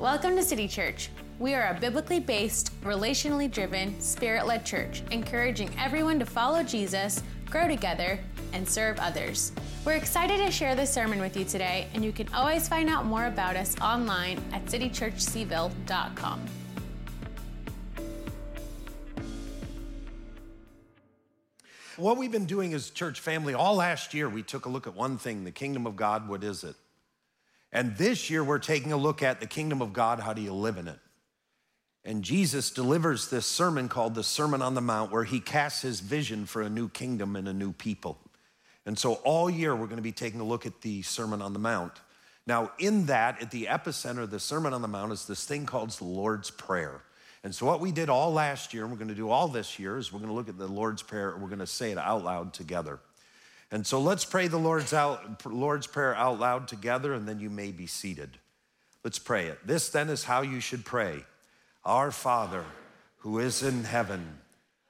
Welcome to City Church. We are a biblically based, relationally driven, spirit led church, encouraging everyone to follow Jesus, grow together, and serve others. We're excited to share this sermon with you today, and you can always find out more about us online at citychurchseville.com. What we've been doing as church family all last year, we took a look at one thing the kingdom of God, what is it? And this year, we're taking a look at the kingdom of God. How do you live in it? And Jesus delivers this sermon called the Sermon on the Mount, where he casts his vision for a new kingdom and a new people. And so, all year, we're going to be taking a look at the Sermon on the Mount. Now, in that, at the epicenter of the Sermon on the Mount, is this thing called the Lord's Prayer. And so, what we did all last year, and we're going to do all this year, is we're going to look at the Lord's Prayer and we're going to say it out loud together. And so let's pray the Lord's, out, Lord's Prayer out loud together, and then you may be seated. Let's pray it. This then is how you should pray Our Father, who is in heaven,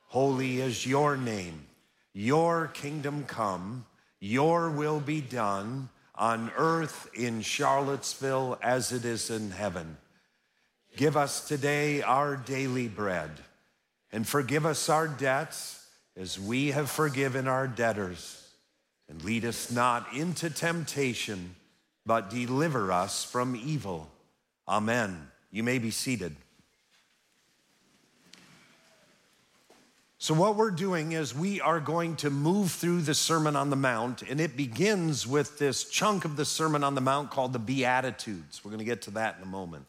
holy is your name. Your kingdom come, your will be done on earth in Charlottesville as it is in heaven. Give us today our daily bread, and forgive us our debts as we have forgiven our debtors and lead us not into temptation, but deliver us from evil. Amen. You may be seated. So, what we're doing is we are going to move through the Sermon on the Mount, and it begins with this chunk of the Sermon on the Mount called the Beatitudes. We're going to get to that in a moment.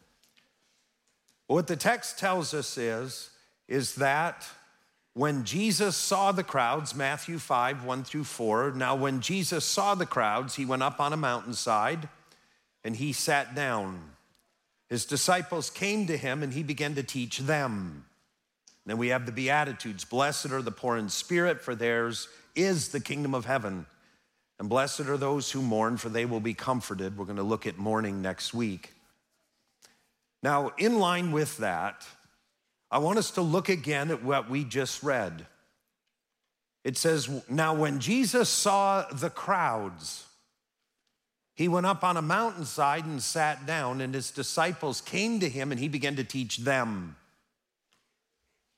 But what the text tells us is, is that when Jesus saw the crowds, Matthew 5, 1 through 4, now when Jesus saw the crowds, he went up on a mountainside and he sat down. His disciples came to him and he began to teach them. Then we have the Beatitudes Blessed are the poor in spirit, for theirs is the kingdom of heaven. And blessed are those who mourn, for they will be comforted. We're going to look at mourning next week. Now, in line with that, I want us to look again at what we just read. It says, Now when Jesus saw the crowds, he went up on a mountainside and sat down, and his disciples came to him and he began to teach them.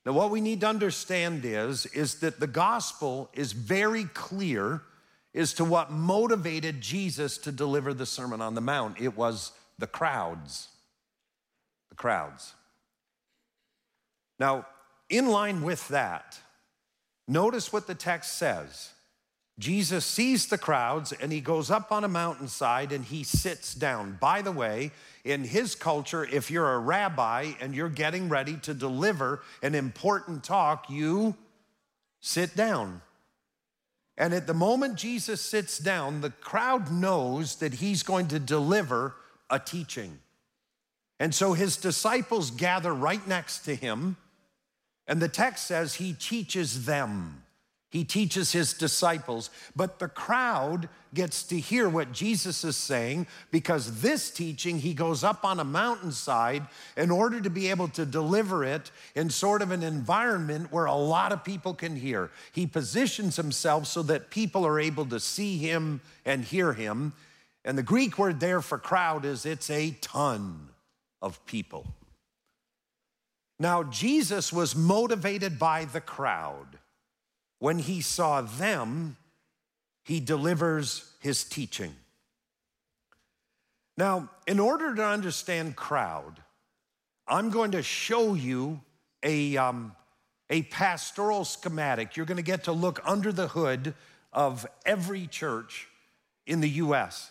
Now, what we need to understand is, is that the gospel is very clear as to what motivated Jesus to deliver the Sermon on the Mount. It was the crowds. The crowds. Now, in line with that, notice what the text says. Jesus sees the crowds and he goes up on a mountainside and he sits down. By the way, in his culture, if you're a rabbi and you're getting ready to deliver an important talk, you sit down. And at the moment Jesus sits down, the crowd knows that he's going to deliver a teaching. And so his disciples gather right next to him and the text says he teaches them. He teaches his disciples, but the crowd gets to hear what Jesus is saying because this teaching, he goes up on a mountainside in order to be able to deliver it in sort of an environment where a lot of people can hear. He positions himself so that people are able to see him and hear him. And the Greek word there for crowd is it's a ton of people. Now, Jesus was motivated by the crowd. When he saw them, he delivers his teaching. Now, in order to understand crowd, I'm going to show you a, um, a pastoral schematic. You're going to get to look under the hood of every church in the US.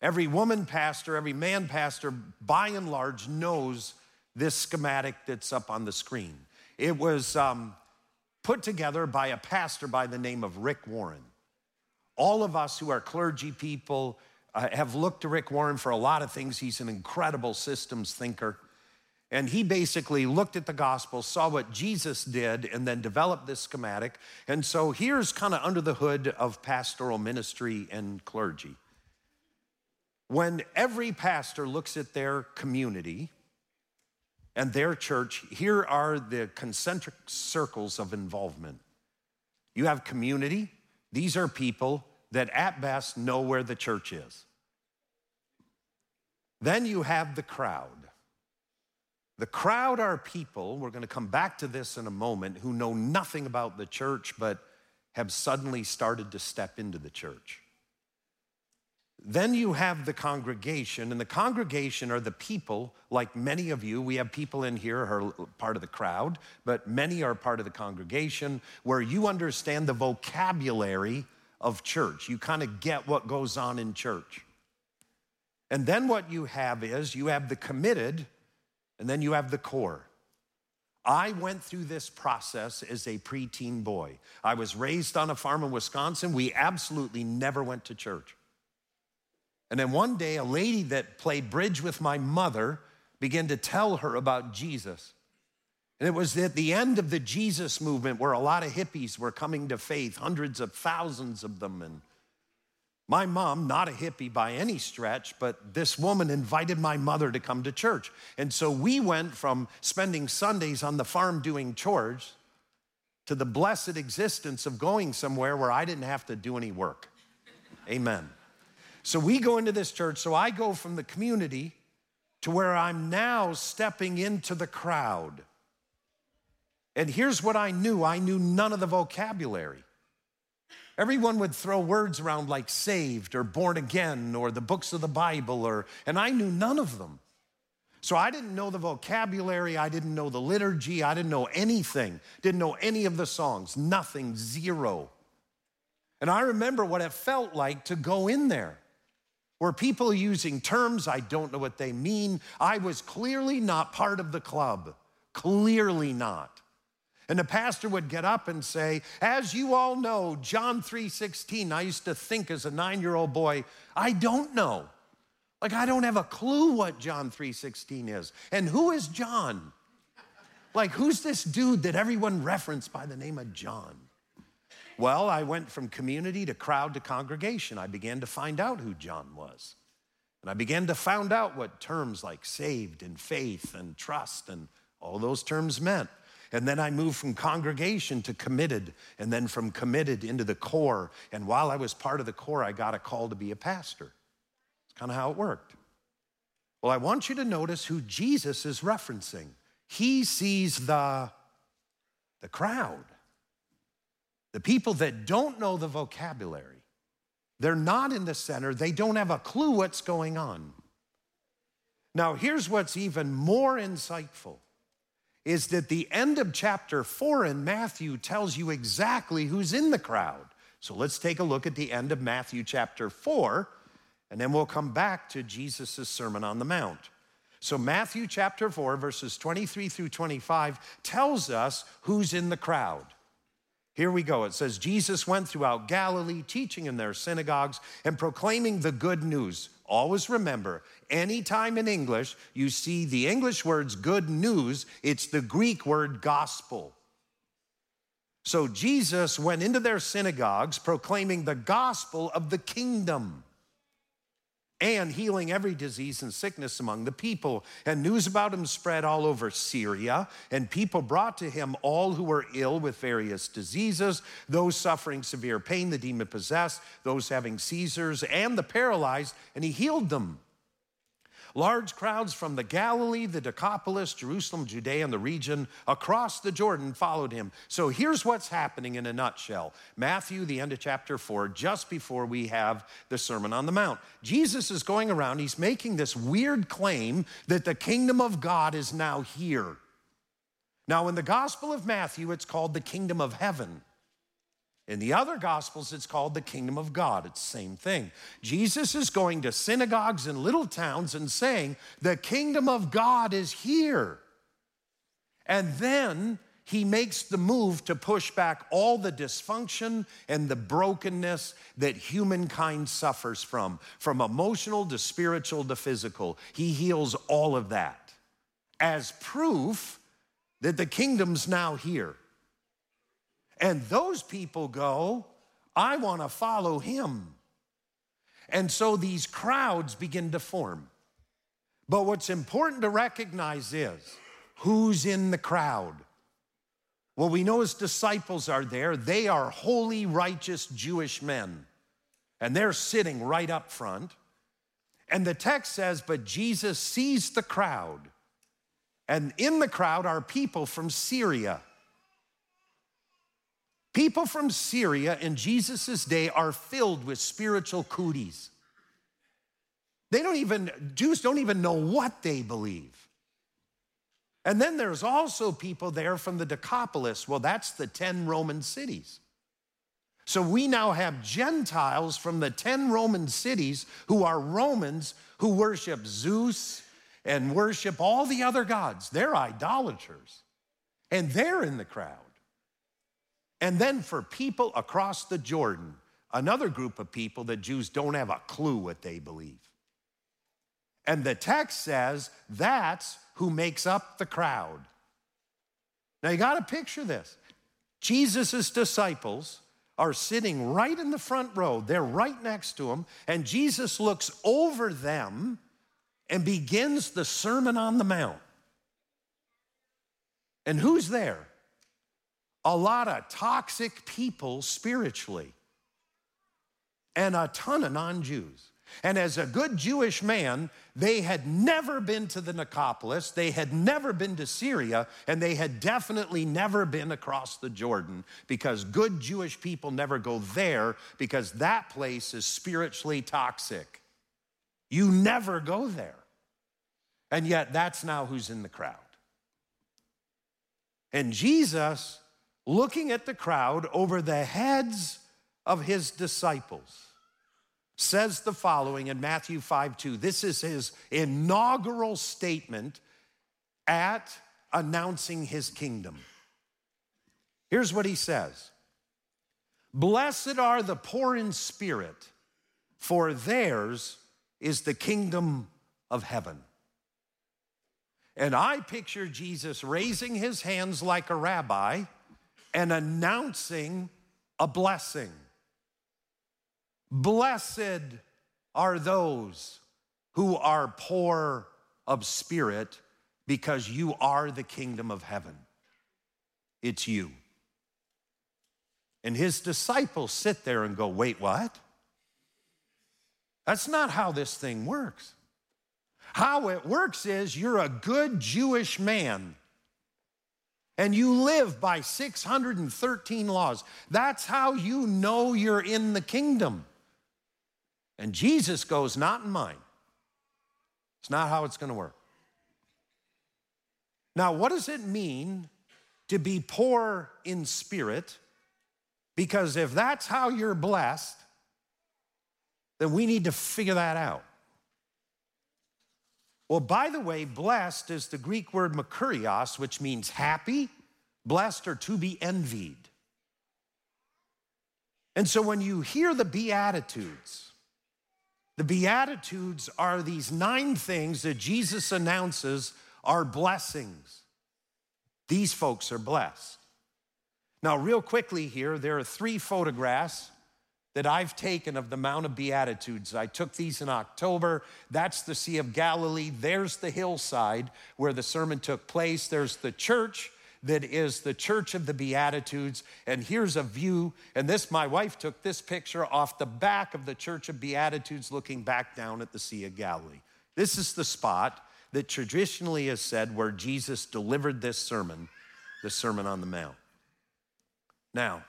Every woman pastor, every man pastor, by and large, knows this schematic that's up on the screen. It was um, put together by a pastor by the name of Rick Warren. All of us who are clergy people uh, have looked to Rick Warren for a lot of things. He's an incredible systems thinker. And he basically looked at the gospel, saw what Jesus did, and then developed this schematic. And so here's kind of under the hood of pastoral ministry and clergy. When every pastor looks at their community, and their church, here are the concentric circles of involvement. You have community, these are people that at best know where the church is. Then you have the crowd. The crowd are people, we're going to come back to this in a moment, who know nothing about the church but have suddenly started to step into the church. Then you have the congregation, and the congregation are the people, like many of you. We have people in here who are part of the crowd, but many are part of the congregation where you understand the vocabulary of church. You kind of get what goes on in church. And then what you have is you have the committed, and then you have the core. I went through this process as a preteen boy. I was raised on a farm in Wisconsin. We absolutely never went to church. And then one day, a lady that played bridge with my mother began to tell her about Jesus. And it was at the end of the Jesus movement where a lot of hippies were coming to faith, hundreds of thousands of them. And my mom, not a hippie by any stretch, but this woman invited my mother to come to church. And so we went from spending Sundays on the farm doing chores to the blessed existence of going somewhere where I didn't have to do any work. Amen. So we go into this church. So I go from the community to where I'm now stepping into the crowd. And here's what I knew I knew none of the vocabulary. Everyone would throw words around like saved or born again or the books of the Bible, or, and I knew none of them. So I didn't know the vocabulary, I didn't know the liturgy, I didn't know anything, didn't know any of the songs, nothing, zero. And I remember what it felt like to go in there where people using terms I don't know what they mean. I was clearly not part of the club, clearly not. And the pastor would get up and say, "As you all know, John 3:16." I used to think as a 9-year-old boy, I don't know. Like I don't have a clue what John 3:16 is. And who is John? Like who's this dude that everyone referenced by the name of John? Well, I went from community to crowd to congregation. I began to find out who John was. And I began to find out what terms like saved and faith and trust and all those terms meant. And then I moved from congregation to committed, and then from committed into the core. And while I was part of the core, I got a call to be a pastor. It's kind of how it worked. Well, I want you to notice who Jesus is referencing. He sees the, the crowd. The people that don't know the vocabulary, they're not in the center, they don't have a clue what's going on. Now, here's what's even more insightful is that the end of chapter 4 in Matthew tells you exactly who's in the crowd. So let's take a look at the end of Matthew chapter 4, and then we'll come back to Jesus' Sermon on the Mount. So, Matthew chapter 4, verses 23 through 25, tells us who's in the crowd. Here we go. It says, Jesus went throughout Galilee, teaching in their synagogues and proclaiming the good news. Always remember, anytime in English you see the English words good news, it's the Greek word gospel. So Jesus went into their synagogues proclaiming the gospel of the kingdom and healing every disease and sickness among the people. And news about him spread all over Syria, and people brought to him all who were ill with various diseases, those suffering severe pain, the demon possessed, those having seizures, and the paralyzed, and he healed them. Large crowds from the Galilee, the Decapolis, Jerusalem, Judea, and the region across the Jordan followed him. So here's what's happening in a nutshell Matthew, the end of chapter 4, just before we have the Sermon on the Mount. Jesus is going around, he's making this weird claim that the kingdom of God is now here. Now, in the Gospel of Matthew, it's called the kingdom of heaven. In the other gospels, it's called the kingdom of God. It's the same thing. Jesus is going to synagogues in little towns and saying, The kingdom of God is here. And then he makes the move to push back all the dysfunction and the brokenness that humankind suffers from, from emotional to spiritual to physical. He heals all of that as proof that the kingdom's now here. And those people go, I want to follow him. And so these crowds begin to form. But what's important to recognize is who's in the crowd. Well, we know his disciples are there. They are holy, righteous Jewish men, and they're sitting right up front. And the text says, But Jesus sees the crowd And in the crowd are people from Syria. People from Syria in Jesus' day are filled with spiritual cooties. They don't even, Jews don't even know what they believe. And then there's also people there from the Decapolis. Well, that's the 10 Roman cities. So we now have Gentiles from the 10 Roman cities who are Romans who worship Zeus and worship all the other gods. They're idolaters. And they're in the crowd. And then for people across the Jordan, another group of people that Jews don't have a clue what they believe. And the text says that's who makes up the crowd. Now you got to picture this. Jesus' disciples are sitting right in the front row. They're right next to him. And Jesus looks over them and begins the Sermon on the Mount. And who's there? A lot of toxic people spiritually, and a ton of non Jews. And as a good Jewish man, they had never been to the Decapolis, they had never been to Syria, and they had definitely never been across the Jordan because good Jewish people never go there because that place is spiritually toxic. You never go there. And yet, that's now who's in the crowd. And Jesus, looking at the crowd over the heads of his disciples, says the following in Matthew 5 2. This is his inaugural statement at announcing his kingdom. Here's what he says Blessed are the poor in spirit, for theirs is the kingdom of heaven. And I picture Jesus raising his hands like a rabbi and announcing a blessing. Blessed are those who are poor of spirit because you are the kingdom of heaven. It's you. And his disciples sit there and go, Wait, what? That's not how this thing works. How it works is you're a good Jewish man and you live by 613 laws. That's how you know you're in the kingdom. And Jesus goes, Not in mine. It's not how it's going to work. Now, what does it mean to be poor in spirit? Because if that's how you're blessed, then we need to figure that out. Well, by the way, blessed is the Greek word makarios, which means happy, blessed, or to be envied. And so when you hear the Beatitudes, the Beatitudes are these nine things that Jesus announces are blessings. These folks are blessed. Now, real quickly here, there are three photographs that I've taken of the Mount of Beatitudes. I took these in October. That's the Sea of Galilee. There's the hillside where the sermon took place. There's the church that is the Church of the Beatitudes. And here's a view. And this, my wife took this picture off the back of the Church of Beatitudes looking back down at the Sea of Galilee. This is the spot that traditionally is said where Jesus delivered this sermon, the Sermon on the Mount. Now,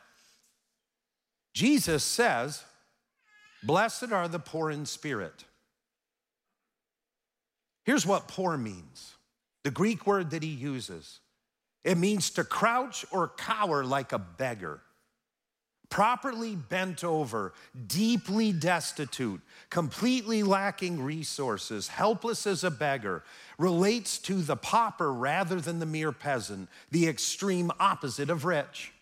Jesus says, Blessed are the poor in spirit. Here's what poor means the Greek word that he uses it means to crouch or cower like a beggar, properly bent over, deeply destitute, completely lacking resources, helpless as a beggar, relates to the pauper rather than the mere peasant, the extreme opposite of rich.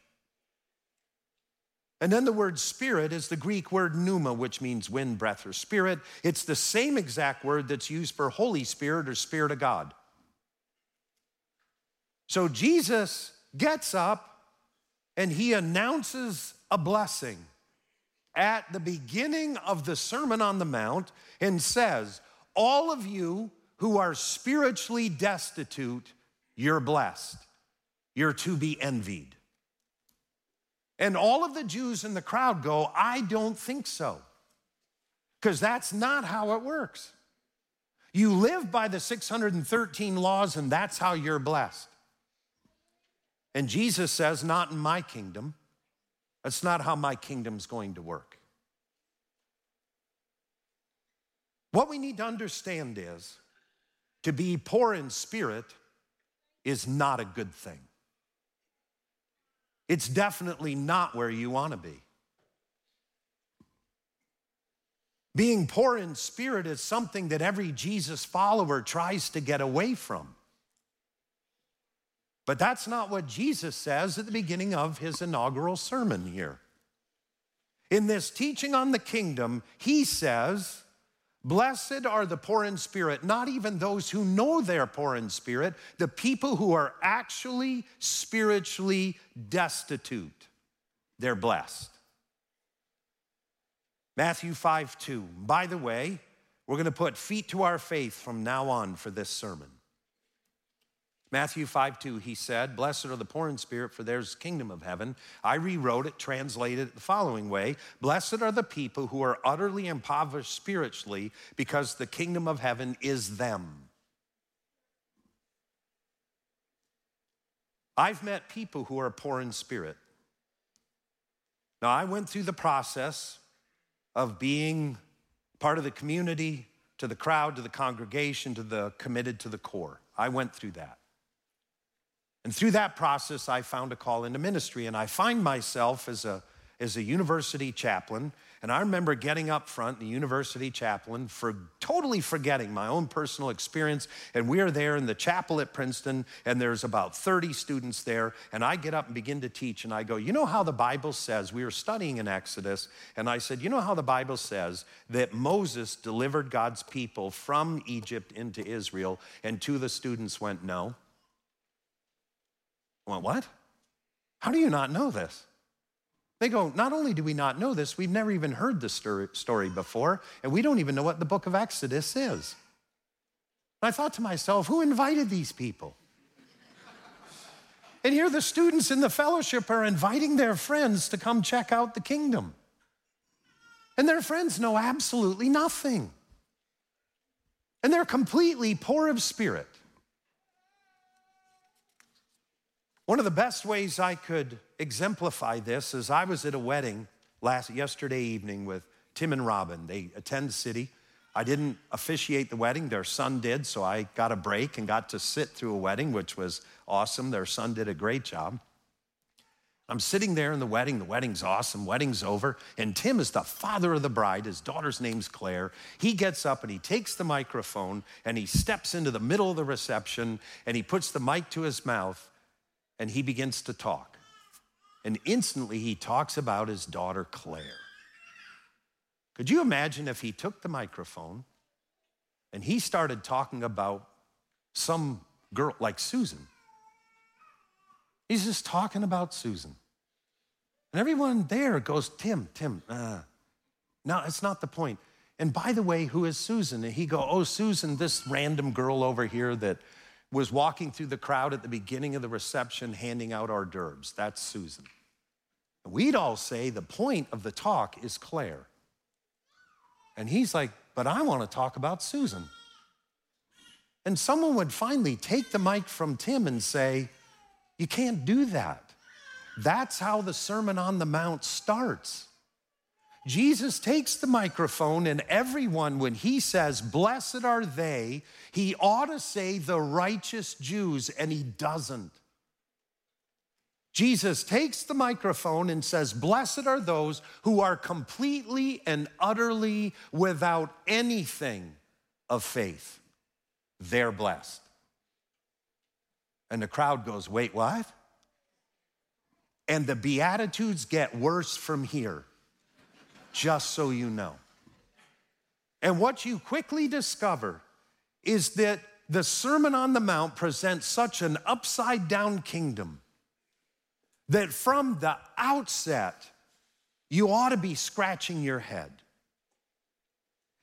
And then the word spirit is the Greek word pneuma, which means wind, breath, or spirit. It's the same exact word that's used for Holy Spirit or Spirit of God. So Jesus gets up and he announces a blessing at the beginning of the Sermon on the Mount and says, All of you who are spiritually destitute, you're blessed. You're to be envied. And all of the Jews in the crowd go, I don't think so. Because that's not how it works. You live by the 613 laws, and that's how you're blessed. And Jesus says, Not in my kingdom. That's not how my kingdom's going to work. What we need to understand is to be poor in spirit is not a good thing. It's definitely not where you want to be. Being poor in spirit is something that every Jesus follower tries to get away from. But that's not what Jesus says at the beginning of his inaugural sermon here. In this teaching on the kingdom, he says, Blessed are the poor in spirit, not even those who know they're poor in spirit, the people who are actually spiritually destitute. They're blessed. Matthew 5 2. By the way, we're going to put feet to our faith from now on for this sermon. Matthew 5 2, he said, Blessed are the poor in spirit, for theirs kingdom of heaven. I rewrote it, translated it the following way Blessed are the people who are utterly impoverished spiritually, because the kingdom of heaven is them. I've met people who are poor in spirit. Now, I went through the process of being part of the community, to the crowd, to the congregation, to the committed to the core. I went through that. And through that process, I found a call into ministry. And I find myself as a, as a university chaplain. And I remember getting up front, the university chaplain, for totally forgetting my own personal experience. And we're there in the chapel at Princeton, and there's about 30 students there. And I get up and begin to teach. And I go, You know how the Bible says, we were studying in Exodus, and I said, You know how the Bible says that Moses delivered God's people from Egypt into Israel? And two of the students went, No. I went, What? How do you not know this? They go, Not only do we not know this, we've never even heard this story before, and we don't even know what the book of Exodus is. And I thought to myself, Who invited these people? and here the students in the fellowship are inviting their friends to come check out the kingdom. And their friends know absolutely nothing. And they're completely poor of spirit. One of the best ways I could exemplify this is I was at a wedding last yesterday evening with Tim and Robin. They attend city. I didn't officiate the wedding, their son did, so I got a break and got to sit through a wedding, which was awesome. Their son did a great job. I'm sitting there in the wedding. The wedding's awesome. Wedding's over. And Tim is the father of the bride. His daughter's name's Claire. He gets up and he takes the microphone and he steps into the middle of the reception and he puts the mic to his mouth and he begins to talk. And instantly he talks about his daughter Claire. Could you imagine if he took the microphone and he started talking about some girl like Susan? He's just talking about Susan. And everyone there goes, Tim, Tim, uh, no, it's not the point. And by the way, who is Susan? And he go, oh, Susan, this random girl over here that was walking through the crowd at the beginning of the reception handing out hors d'oeuvres. That's Susan. We'd all say the point of the talk is Claire. And he's like, but I want to talk about Susan. And someone would finally take the mic from Tim and say, You can't do that. That's how the Sermon on the Mount starts. Jesus takes the microphone, and everyone, when he says, Blessed are they, he ought to say the righteous Jews, and he doesn't. Jesus takes the microphone and says, Blessed are those who are completely and utterly without anything of faith. They're blessed. And the crowd goes, Wait, what? And the Beatitudes get worse from here just so you know. And what you quickly discover is that the Sermon on the Mount presents such an upside down kingdom that from the outset, you ought to be scratching your head.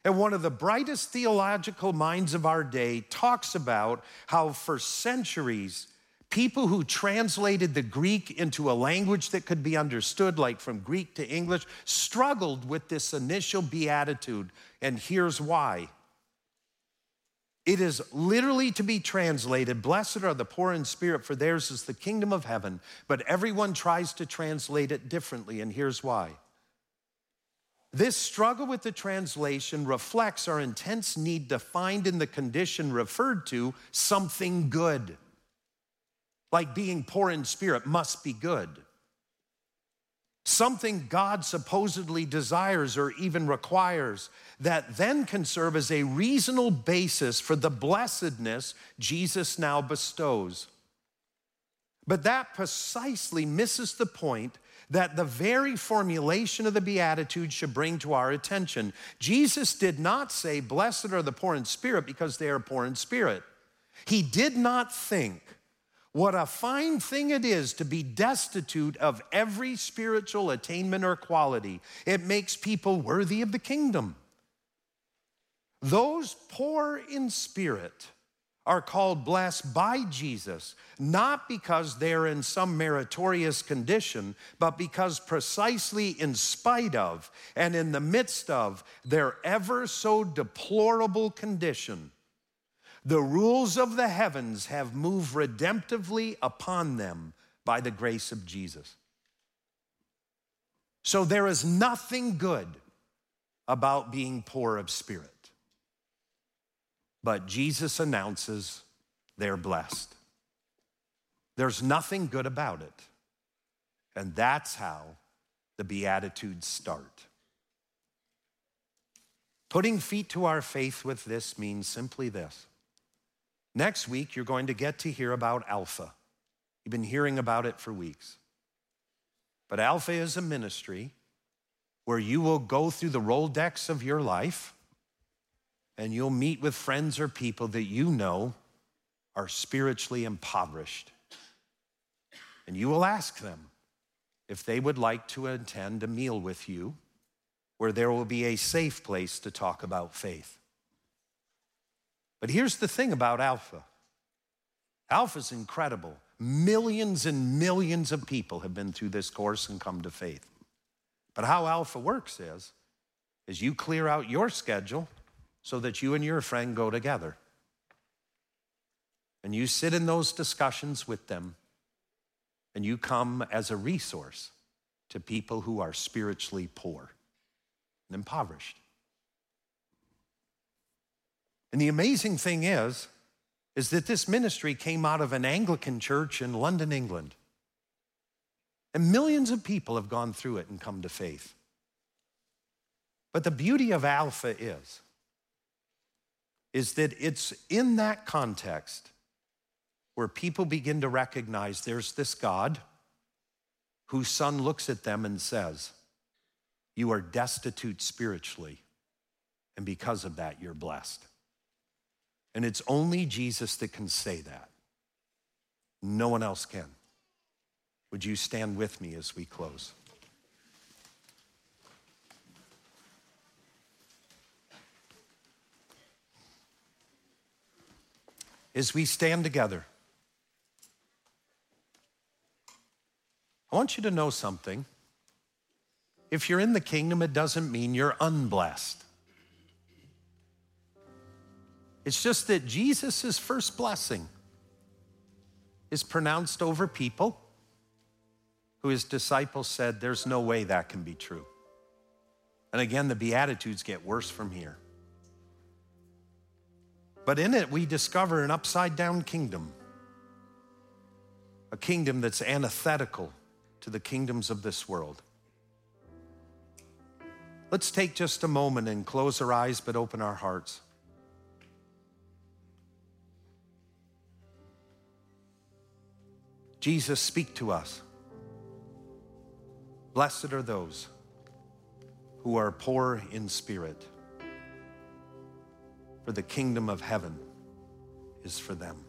And one of the brightest theological minds of our day talks about how for centuries, people who translated the Greek into a language that could be understood, like from Greek to English, struggled with this initial beatitude. And here's why It is literally to be translated Blessed are the poor in spirit, for theirs is the kingdom of heaven. But everyone tries to translate it differently, and here's why. This struggle with the translation reflects our intense need to find in the condition referred to something good. Like being poor in spirit must be good something God supposedly desires or even requires, that then can serve as a reasonable basis for the blessedness Jesus now bestows. But that precisely misses the point that the very formulation of the Beatitudes should bring to our attention. Jesus did not say, Blessed are the poor in spirit because they are poor in spirit. He did not think what a fine thing it is to be destitute of every spiritual attainment or quality. It makes people worthy of the kingdom. Those poor in spirit are called blessed by Jesus, not because they're in some meritorious condition, but because precisely in spite of and in the midst of their ever so deplorable condition, the rules of the heavens have moved redemptively upon them by the grace of Jesus. So there is nothing good about being poor of spirit. But Jesus announces they're blessed. There's nothing good about it. And that's how the Beatitudes start. Putting feet to our faith with this means simply this Next week, you're going to get to hear about Alpha. You've been hearing about it for weeks. But Alpha is a ministry where you will go through the Rolodex of your life and you'll meet with friends or people that you know are spiritually impoverished. And you will ask them if they would like to attend a meal with you where there will be a safe place to talk about faith. But here's the thing about Alpha Alpha's incredible. Millions and millions of people have been through this course and come to faith. But how Alpha works is, is you clear out your schedule so that you and your friend go together. And you sit in those discussions with them, and you come as a resource to people who are spiritually poor and impoverished. And the amazing thing is, is that this ministry came out of an Anglican church in London, England. And millions of people have gone through it and come to faith. But the beauty of Alpha is, is that it's in that context where people begin to recognize there's this God whose son looks at them and says, You are destitute spiritually, and because of that, you're blessed. And it's only Jesus that can say that. No one else can. Would you stand with me as we close? As we stand together, I want you to know something. If you're in the kingdom, it doesn't mean you're unblessed. It's just that Jesus' first blessing is pronounced over people who his disciples said, There's no way that can be true. And again, the Beatitudes get worse from here. But in it, we discover an upside down kingdom, a kingdom that's antithetical to the kingdoms of this world. Let's take just a moment and close our eyes but open our hearts. Jesus, speak to us. Blessed are those who are poor in spirit, for the kingdom of heaven is for them.